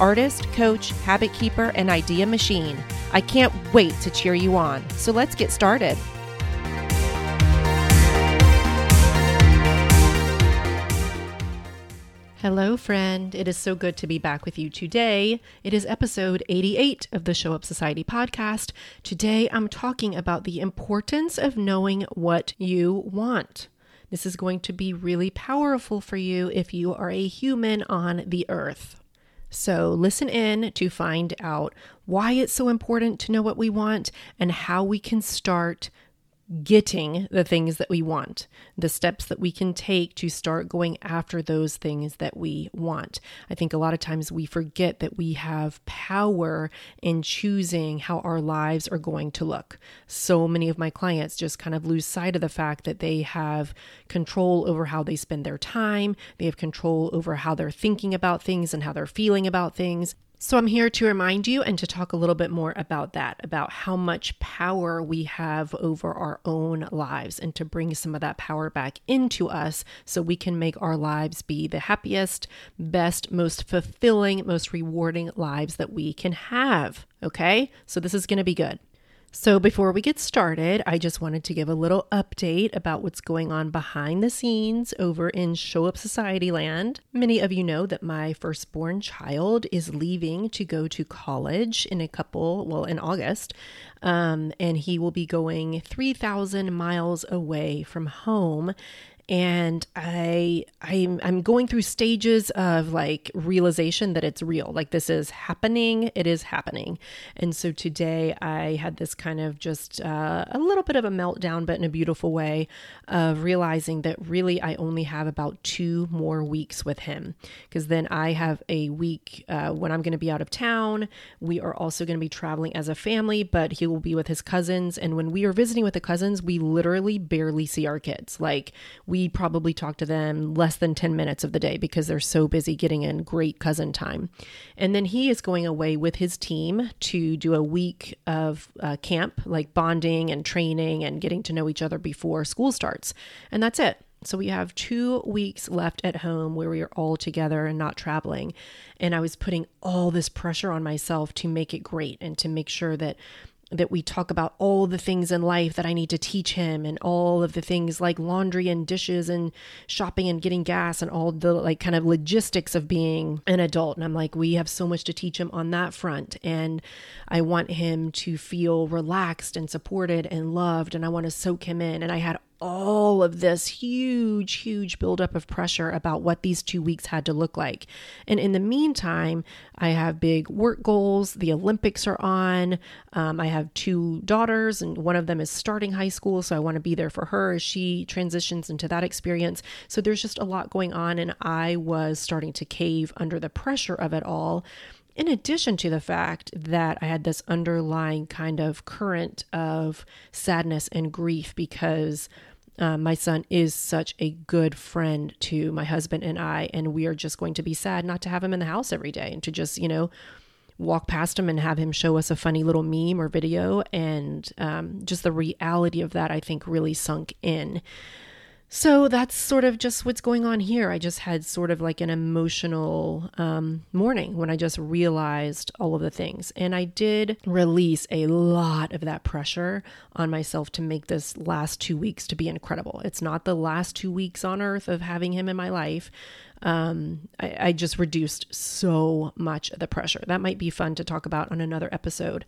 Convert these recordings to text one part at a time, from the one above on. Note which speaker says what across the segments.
Speaker 1: artist, coach, habit keeper, and idea machine. I can't wait to cheer you on. So let's get started. Hello, friend. It is so good to be back with you today. It is episode 88 of the Show Up Society podcast. Today, I'm talking about the importance of knowing what you want. This is going to be really powerful for you if you are a human on the earth. So, listen in to find out why it's so important to know what we want and how we can start getting the things that we want, the steps that we can take to start going after those things that we want. I think a lot of times we forget that we have power in choosing how our lives are going to look. So many of my clients just kind of lose sight of the fact that they have control over how they spend their time, they have control over how they're thinking about things and how they're feeling about things. So, I'm here to remind you and to talk a little bit more about that, about how much power we have over our own lives, and to bring some of that power back into us so we can make our lives be the happiest, best, most fulfilling, most rewarding lives that we can have. Okay? So, this is going to be good. So, before we get started, I just wanted to give a little update about what's going on behind the scenes over in Show Up Society land. Many of you know that my firstborn child is leaving to go to college in a couple, well, in August, um, and he will be going 3,000 miles away from home and I I'm I'm going through stages of like realization that it's real. Like this is happening. It is happening. And so today I had this kind of just uh, a little bit of a meltdown, but in a beautiful way, of realizing that really I only have about two more weeks with him because then I have a week uh, when I'm going to be out of town. We are also going to be traveling as a family, but he will be with his cousins. And when we are visiting with the cousins, we literally barely see our kids. Like we we probably talk to them less than 10 minutes of the day because they're so busy getting in great cousin time. And then he is going away with his team to do a week of uh, camp, like bonding and training and getting to know each other before school starts. And that's it. So we have two weeks left at home where we are all together and not traveling. And I was putting all this pressure on myself to make it great and to make sure that that we talk about all the things in life that I need to teach him and all of the things like laundry and dishes and shopping and getting gas and all the like kind of logistics of being an adult. And I'm like, we have so much to teach him on that front. And I want him to feel relaxed and supported and loved. And I want to soak him in. And I had all of this huge, huge buildup of pressure about what these two weeks had to look like. And in the meantime, I have big work goals. The Olympics are on. Um, I have two daughters, and one of them is starting high school. So I want to be there for her as she transitions into that experience. So there's just a lot going on. And I was starting to cave under the pressure of it all in addition to the fact that I had this underlying kind of current of sadness and grief because uh, my son is such a good friend to my husband and I, and we are just going to be sad not to have him in the house every day and to just, you know, walk past him and have him show us a funny little meme or video. And um, just the reality of that, I think, really sunk in. So that's sort of just what's going on here. I just had sort of like an emotional um, morning when I just realized all of the things. And I did release a lot of that pressure on myself to make this last two weeks to be incredible. It's not the last two weeks on earth of having him in my life. Um, I, I just reduced so much of the pressure. That might be fun to talk about on another episode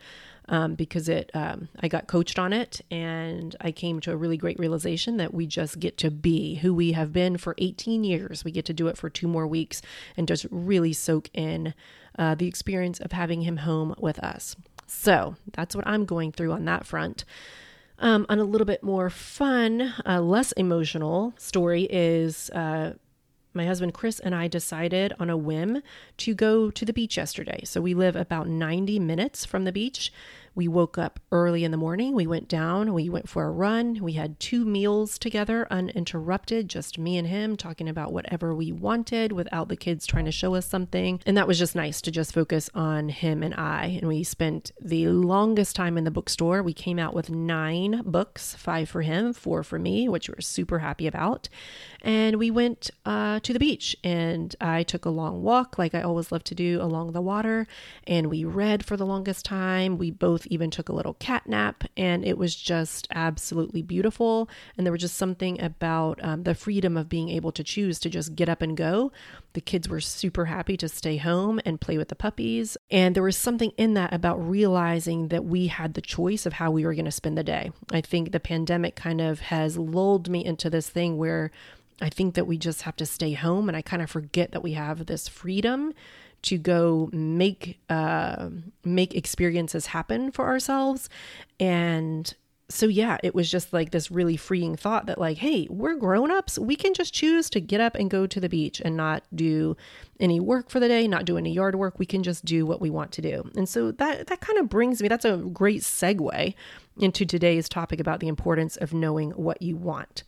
Speaker 1: um, because it um, I got coached on it and I came to a really great realization that we just get to be who we have been for 18 years. We get to do it for two more weeks and just really soak in uh, the experience of having him home with us. So that's what I'm going through on that front. Um, on a little bit more fun, uh, less emotional story is uh, my husband Chris and I decided on a whim to go to the beach yesterday. So we live about 90 minutes from the beach. We woke up early in the morning. We went down, we went for a run. We had two meals together, uninterrupted, just me and him talking about whatever we wanted without the kids trying to show us something. And that was just nice to just focus on him and I. And we spent the longest time in the bookstore. We came out with nine books five for him, four for me, which we we're super happy about. And we went uh, to the beach and I took a long walk, like I always love to do, along the water. And we read for the longest time. We both even took a little cat nap, and it was just absolutely beautiful. And there was just something about um, the freedom of being able to choose to just get up and go. The kids were super happy to stay home and play with the puppies. And there was something in that about realizing that we had the choice of how we were going to spend the day. I think the pandemic kind of has lulled me into this thing where I think that we just have to stay home, and I kind of forget that we have this freedom to go make uh, make experiences happen for ourselves. And so yeah it was just like this really freeing thought that like hey we're grown-ups. We can just choose to get up and go to the beach and not do any work for the day not do any yard work. We can just do what we want to do. And so that that kind of brings me that's a great segue into today's topic about the importance of knowing what you want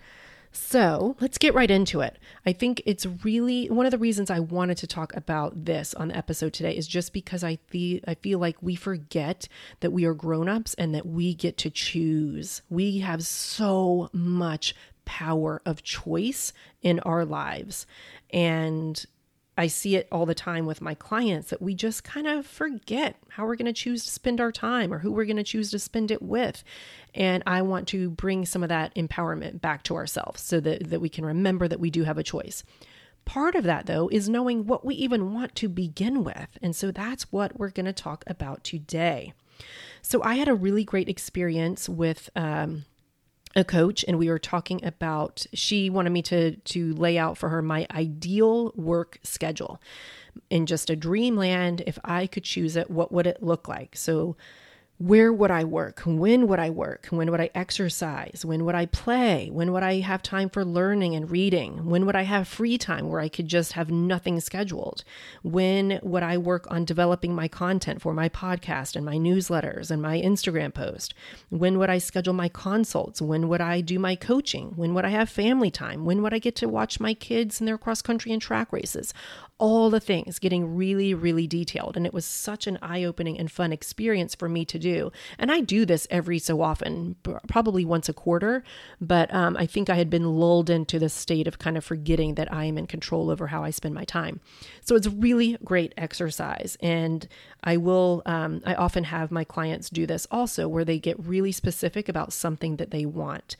Speaker 1: so let's get right into it. I think it's really one of the reasons I wanted to talk about this on the episode today is just because I feel I feel like we forget that we are grown-ups and that we get to choose. We have so much power of choice in our lives. And I see it all the time with my clients that we just kind of forget how we're going to choose to spend our time or who we're going to choose to spend it with. And I want to bring some of that empowerment back to ourselves so that, that we can remember that we do have a choice. Part of that, though, is knowing what we even want to begin with. And so that's what we're going to talk about today. So I had a really great experience with um, a coach and we were talking about she wanted me to to lay out for her my ideal work schedule in just a dreamland if i could choose it what would it look like so where would I work? When would I work? When would I exercise? When would I play? When would I have time for learning and reading? When would I have free time where I could just have nothing scheduled? When would I work on developing my content for my podcast and my newsletters and my Instagram post? When would I schedule my consults? When would I do my coaching? When would I have family time? When would I get to watch my kids in their cross country and track races? All the things, getting really, really detailed. And it was such an eye opening and fun experience for me to do. And I do this every so often, probably once a quarter, but um, I think I had been lulled into this state of kind of forgetting that I am in control over how I spend my time. So it's really great exercise. And I will, um, I often have my clients do this also, where they get really specific about something that they want.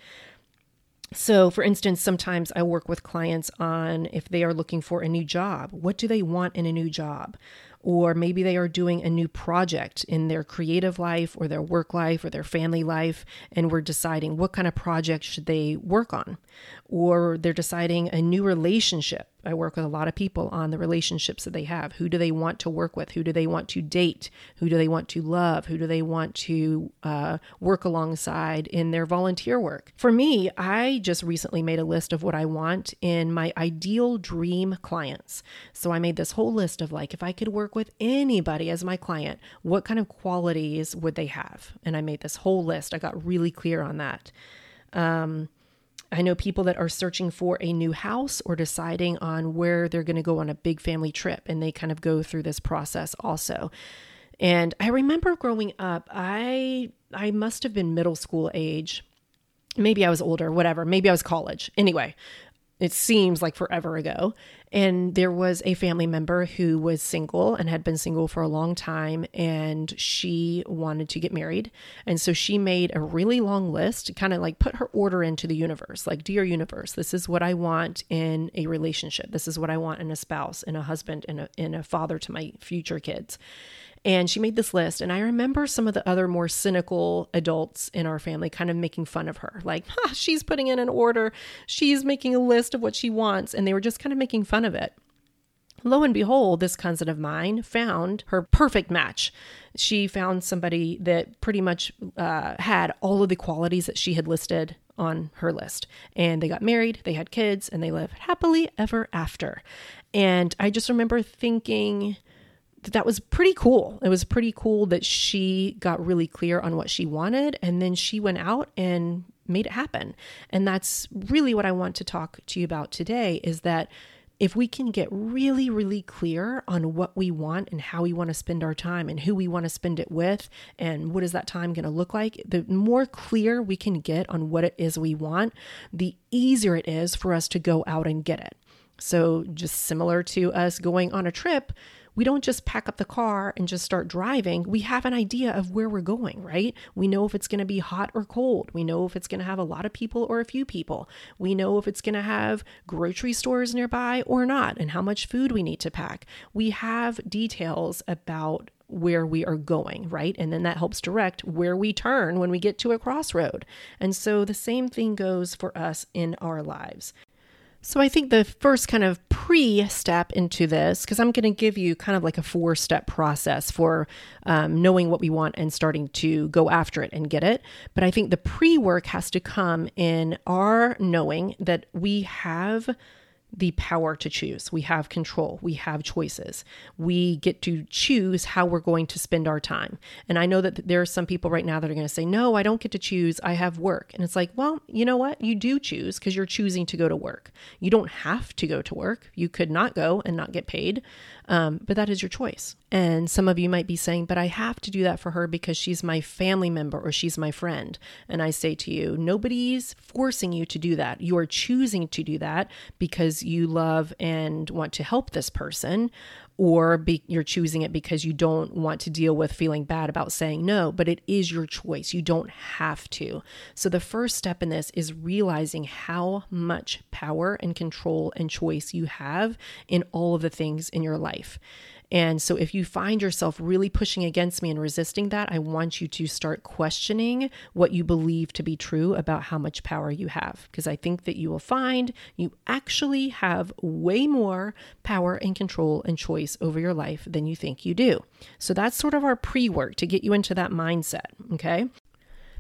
Speaker 1: So, for instance, sometimes I work with clients on if they are looking for a new job. What do they want in a new job? Or maybe they are doing a new project in their creative life or their work life or their family life, and we're deciding what kind of project should they work on. Or they're deciding a new relationship I work with a lot of people on the relationships that they have. Who do they want to work with? Who do they want to date? Who do they want to love? Who do they want to uh, work alongside in their volunteer work? For me, I just recently made a list of what I want in my ideal dream clients. So I made this whole list of like, if I could work with anybody as my client, what kind of qualities would they have? And I made this whole list. I got really clear on that. Um, I know people that are searching for a new house or deciding on where they're going to go on a big family trip, and they kind of go through this process also. And I remember growing up, I I must have been middle school age. Maybe I was older, whatever. Maybe I was college. Anyway, it seems like forever ago. And there was a family member who was single and had been single for a long time, and she wanted to get married. And so she made a really long list, kind of like put her order into the universe like, Dear universe, this is what I want in a relationship. This is what I want in a spouse, in a husband, in a, in a father to my future kids. And she made this list. And I remember some of the other more cynical adults in our family kind of making fun of her. Like, she's putting in an order. She's making a list of what she wants. And they were just kind of making fun of it. lo and behold, this cousin of mine found her perfect match. She found somebody that pretty much uh, had all of the qualities that she had listed on her list. And they got married, they had kids, and they lived happily ever after. And I just remember thinking, that, was pretty cool. It was pretty cool that she got really clear on what she wanted and then she went out and made it happen. And that's really what I want to talk to you about today is that if we can get really, really clear on what we want and how we want to spend our time and who we want to spend it with and what is that time going to look like, the more clear we can get on what it is we want, the easier it is for us to go out and get it. So, just similar to us going on a trip, we don't just pack up the car and just start driving. We have an idea of where we're going, right? We know if it's going to be hot or cold. We know if it's going to have a lot of people or a few people. We know if it's going to have grocery stores nearby or not, and how much food we need to pack. We have details about where we are going, right? And then that helps direct where we turn when we get to a crossroad. And so the same thing goes for us in our lives. So I think the first kind of pre step into this, because I'm going to give you kind of like a four step process for um, knowing what we want and starting to go after it and get it. But I think the pre work has to come in our knowing that we have the power to choose. We have control. We have choices. We get to choose how we're going to spend our time. And I know that there are some people right now that are going to say, No, I don't get to choose. I have work. And it's like, Well, you know what? You do choose because you're choosing to go to work. You don't have to go to work. You could not go and not get paid. Um, but that is your choice. And some of you might be saying, but I have to do that for her because she's my family member or she's my friend. And I say to you, nobody's forcing you to do that. You are choosing to do that because you love and want to help this person or be, you're choosing it because you don't want to deal with feeling bad about saying no, but it is your choice. You don't have to. So, the first step in this is realizing how much power and control and choice you have in all of the things in your life. And so, if you find yourself really pushing against me and resisting that, I want you to start questioning what you believe to be true about how much power you have. Because I think that you will find you actually have way more power and control and choice over your life than you think you do. So, that's sort of our pre work to get you into that mindset. Okay.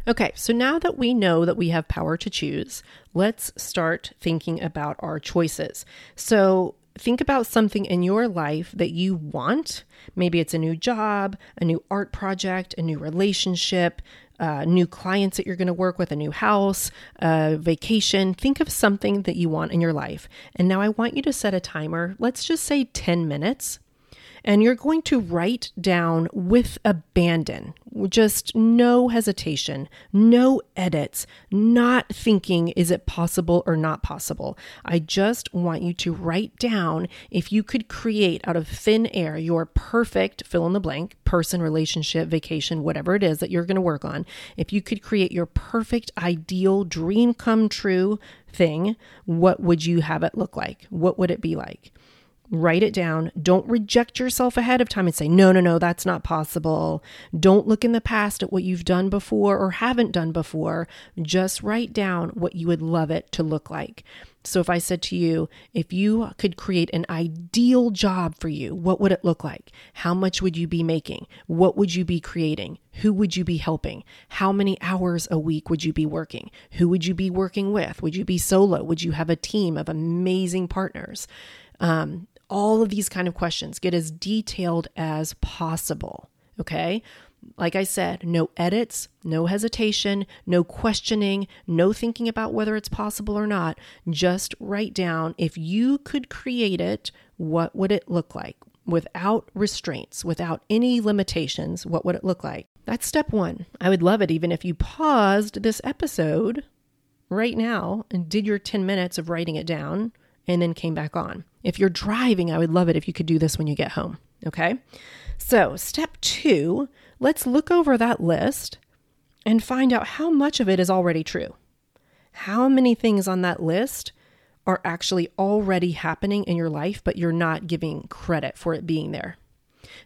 Speaker 1: Okay, so now that we know that we have power to choose, let's start thinking about our choices. So, think about something in your life that you want. Maybe it's a new job, a new art project, a new relationship, uh, new clients that you're going to work with, a new house, a vacation. Think of something that you want in your life. And now I want you to set a timer. Let's just say 10 minutes and you're going to write down with abandon, just no hesitation, no edits, not thinking, is it possible or not possible? I just want you to write down if you could create out of thin air your perfect fill in the blank person, relationship, vacation, whatever it is that you're going to work on. If you could create your perfect, ideal, dream come true thing, what would you have it look like? What would it be like? Write it down. Don't reject yourself ahead of time and say, no, no, no, that's not possible. Don't look in the past at what you've done before or haven't done before. Just write down what you would love it to look like. So, if I said to you, if you could create an ideal job for you, what would it look like? How much would you be making? What would you be creating? Who would you be helping? How many hours a week would you be working? Who would you be working with? Would you be solo? Would you have a team of amazing partners? Um, all of these kind of questions. Get as detailed as possible. Okay. Like I said, no edits, no hesitation, no questioning, no thinking about whether it's possible or not. Just write down if you could create it, what would it look like? Without restraints, without any limitations, what would it look like? That's step one. I would love it even if you paused this episode right now and did your 10 minutes of writing it down and then came back on. If you're driving, I would love it if you could do this when you get home. Okay. So, step two, let's look over that list and find out how much of it is already true. How many things on that list are actually already happening in your life, but you're not giving credit for it being there?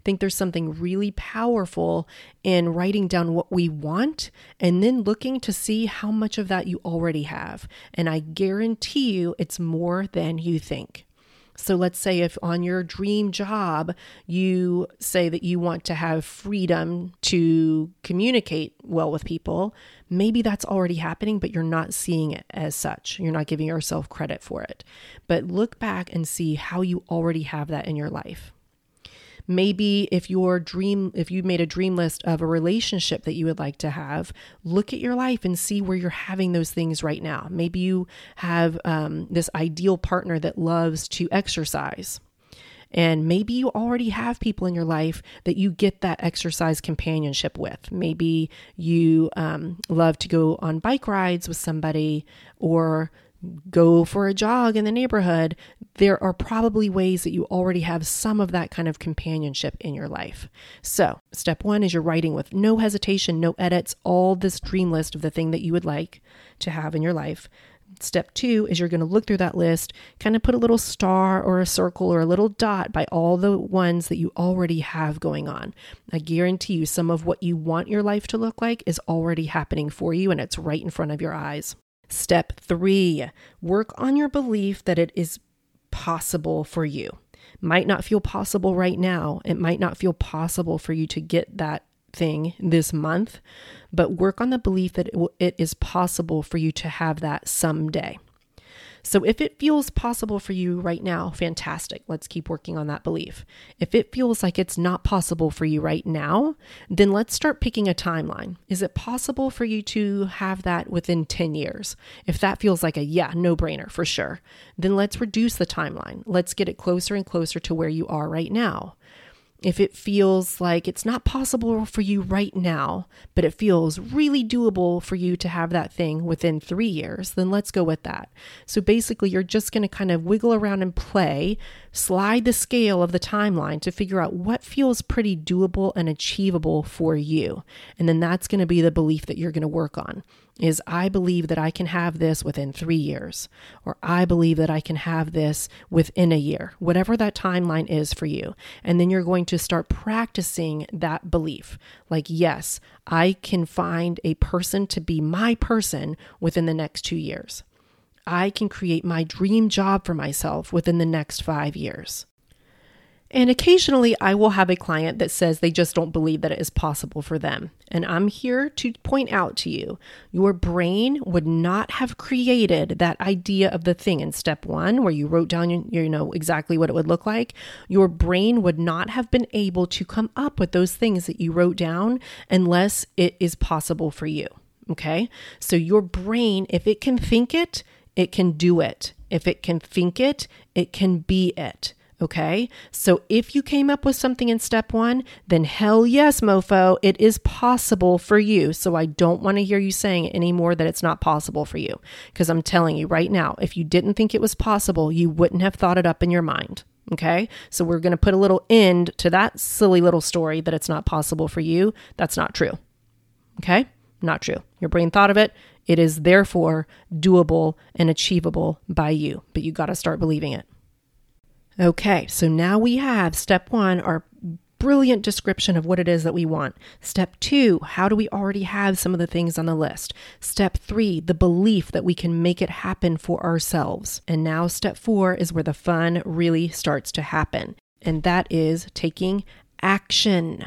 Speaker 1: Think there's something really powerful in writing down what we want and then looking to see how much of that you already have. And I guarantee you it's more than you think. So let's say if on your dream job, you say that you want to have freedom to communicate well with people, maybe that's already happening, but you're not seeing it as such. You're not giving yourself credit for it. But look back and see how you already have that in your life. Maybe if your dream, if you made a dream list of a relationship that you would like to have, look at your life and see where you're having those things right now. Maybe you have um, this ideal partner that loves to exercise. And maybe you already have people in your life that you get that exercise companionship with. Maybe you um, love to go on bike rides with somebody or go for a jog in the neighborhood, there are probably ways that you already have some of that kind of companionship in your life. So, step one is you're writing with no hesitation, no edits, all this dream list of the thing that you would like to have in your life. Step two is you're going to look through that list, kind of put a little star or a circle or a little dot by all the ones that you already have going on. I guarantee you, some of what you want your life to look like is already happening for you and it's right in front of your eyes. Step three, work on your belief that it is possible for you. Might not feel possible right now. It might not feel possible for you to get that thing this month, but work on the belief that it, it is possible for you to have that someday. So if it feels possible for you right now, fantastic. Let's keep working on that belief. If it feels like it's not possible for you right now, then let's start picking a timeline. Is it possible for you to have that within 10 years? If that feels like a yeah, no brainer for sure, then let's reduce the timeline. Let's get it closer and closer to where you are right now if it feels like it's not possible for you right now, but it feels really doable for you to have that thing within three years, then let's go with that. So basically, you're just going to kind of wiggle around and play, slide the scale of the timeline to figure out what feels pretty doable and achievable for you. And then that's going to be the belief that you're going to work on is I believe that I can have this within three years, or I believe that I can have this within a year, whatever that timeline is for you. And then you're going to start practicing that belief. Like, yes, I can find a person to be my person within the next two years. I can create my dream job for myself within the next five years. And occasionally, I will have a client that says they just don't believe that it is possible for them. And I'm here to point out to you your brain would not have created that idea of the thing in step one, where you wrote down, you know, exactly what it would look like. Your brain would not have been able to come up with those things that you wrote down unless it is possible for you. Okay. So, your brain, if it can think it, it can do it. If it can think it, it can be it. Okay. So if you came up with something in step one, then hell yes, mofo, it is possible for you. So I don't want to hear you saying anymore that it's not possible for you. Because I'm telling you right now, if you didn't think it was possible, you wouldn't have thought it up in your mind. Okay. So we're going to put a little end to that silly little story that it's not possible for you. That's not true. Okay. Not true. Your brain thought of it. It is therefore doable and achievable by you, but you got to start believing it. Okay, so now we have step one, our brilliant description of what it is that we want. Step two, how do we already have some of the things on the list? Step three, the belief that we can make it happen for ourselves. And now step four is where the fun really starts to happen, and that is taking action.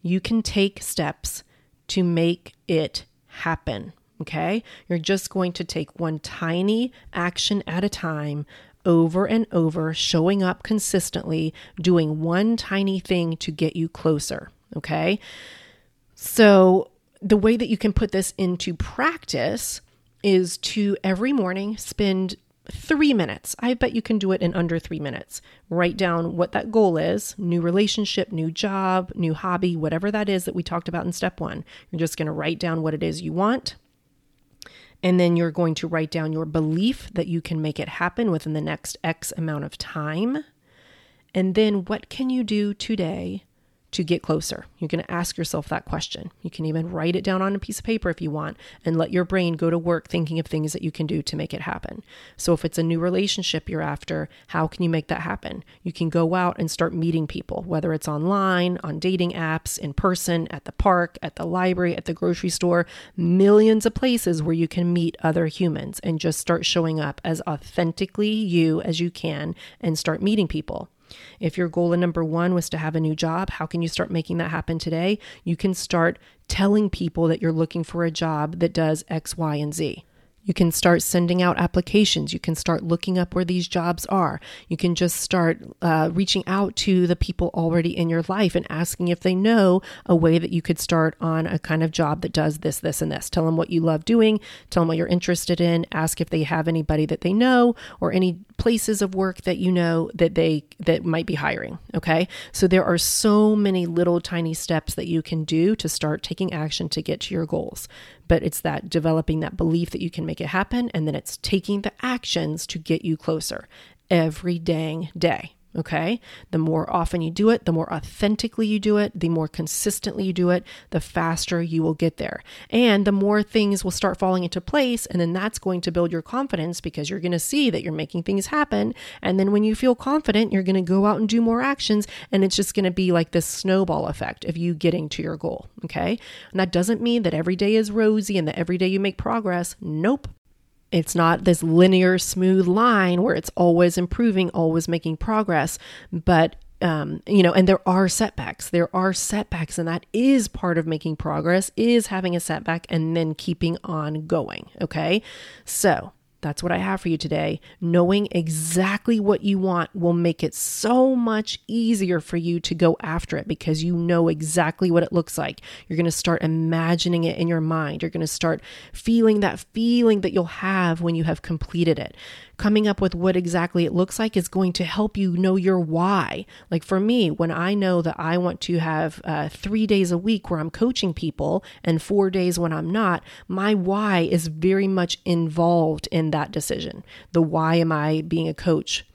Speaker 1: You can take steps to make it happen. Okay, you're just going to take one tiny action at a time over and over, showing up consistently, doing one tiny thing to get you closer. Okay. So, the way that you can put this into practice is to every morning spend three minutes. I bet you can do it in under three minutes. Write down what that goal is new relationship, new job, new hobby, whatever that is that we talked about in step one. You're just going to write down what it is you want and then you're going to write down your belief that you can make it happen within the next X amount of time. And then what can you do today to get closer? You can ask yourself that question. You can even write it down on a piece of paper if you want and let your brain go to work thinking of things that you can do to make it happen. So, if it's a new relationship you're after, how can you make that happen? You can go out and start meeting people, whether it's online, on dating apps, in person, at the park, at the library, at the grocery store, millions of places where you can meet other humans and just start showing up as authentically you as you can and start meeting people. If your goal in number one was to have a new job, how can you start making that happen today? You can start telling people that you're looking for a job that does X, Y, and Z. You can start sending out applications. You can start looking up where these jobs are. You can just start uh, reaching out to the people already in your life and asking if they know a way that you could start on a kind of job that does this, this, and this. Tell them what you love doing. Tell them what you're interested in. Ask if they have anybody that they know or any places of work that you know that they that might be hiring okay so there are so many little tiny steps that you can do to start taking action to get to your goals but it's that developing that belief that you can make it happen and then it's taking the actions to get you closer every dang day Okay. The more often you do it, the more authentically you do it, the more consistently you do it, the faster you will get there. And the more things will start falling into place. And then that's going to build your confidence because you're going to see that you're making things happen. And then when you feel confident, you're going to go out and do more actions. And it's just going to be like this snowball effect of you getting to your goal. Okay. And that doesn't mean that every day is rosy and that every day you make progress. Nope. It's not this linear, smooth line where it's always improving, always making progress, but um, you know, and there are setbacks. There are setbacks, and that is part of making progress, is having a setback and then keeping on going. Okay. So that's what I have for you today. Knowing exactly what you want will make it so much easier for you to go after it because you know exactly what it looks like. You're going to start imagining it in your mind. You're going to start feeling that feeling that you'll have when you have completed it coming up with what exactly it looks like is going to help you know your why. Like for me, when I know that I want to have uh, three days a week where I'm coaching people and four days when I'm not, my why is very much involved in that decision. The why am I being a coach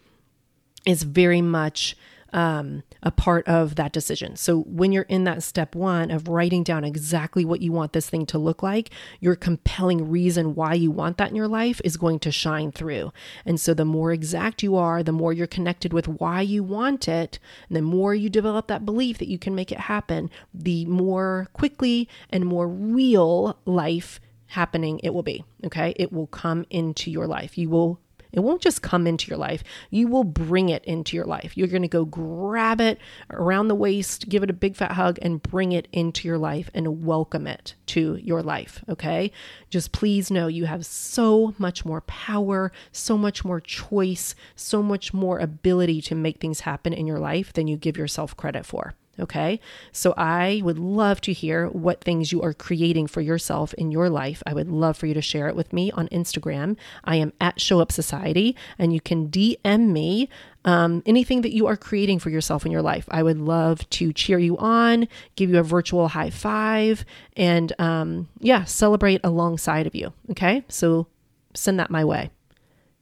Speaker 1: is very much um, a part of that decision. So when you're in that step one of writing down exactly what you want this thing to look like, your compelling reason why you want that in your life is going to shine through. And so the more exact you are, the more you're connected with why you want it, and the more you develop that belief that you can make it happen, the more quickly and more real life happening it will be. Okay. It will come into your life. You will it won't just come into your life. You will bring it into your life. You're going to go grab it around the waist, give it a big fat hug, and bring it into your life and welcome it to your life. Okay. Just please know you have so much more power, so much more choice, so much more ability to make things happen in your life than you give yourself credit for. Okay. So I would love to hear what things you are creating for yourself in your life. I would love for you to share it with me on Instagram. I am at Show Up Society, and you can DM me um, anything that you are creating for yourself in your life. I would love to cheer you on, give you a virtual high five, and um, yeah, celebrate alongside of you. Okay. So send that my way.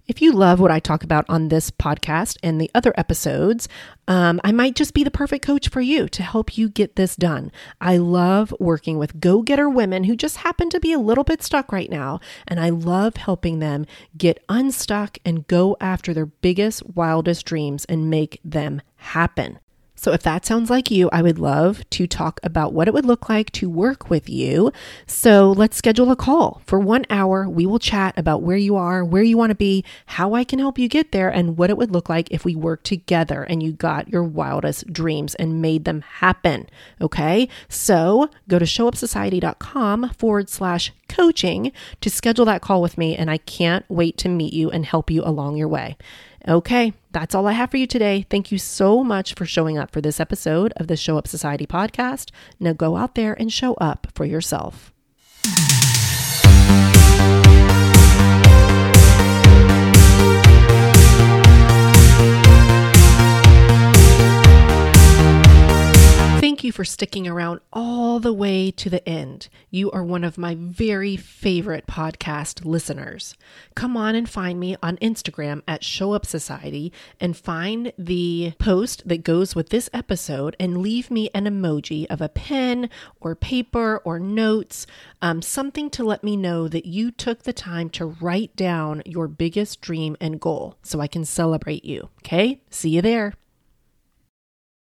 Speaker 1: If you love what I talk about on this podcast and the other episodes, um, I might just be the perfect coach for you to help you get this done. I love working with go getter women who just happen to be a little bit stuck right now, and I love helping them get unstuck and go after their biggest, wildest dreams and make them happen. So, if that sounds like you, I would love to talk about what it would look like to work with you. So, let's schedule a call for one hour. We will chat about where you are, where you want to be, how I can help you get there, and what it would look like if we work together and you got your wildest dreams and made them happen. Okay. So, go to showupsociety.com forward slash coaching to schedule that call with me. And I can't wait to meet you and help you along your way. Okay, that's all I have for you today. Thank you so much for showing up for this episode of the Show Up Society podcast. Now go out there and show up for yourself. You for sticking around all the way to the end. You are one of my very favorite podcast listeners. Come on and find me on Instagram at Show Up Society and find the post that goes with this episode and leave me an emoji of a pen or paper or notes, um, something to let me know that you took the time to write down your biggest dream and goal so I can celebrate you. Okay? See you there.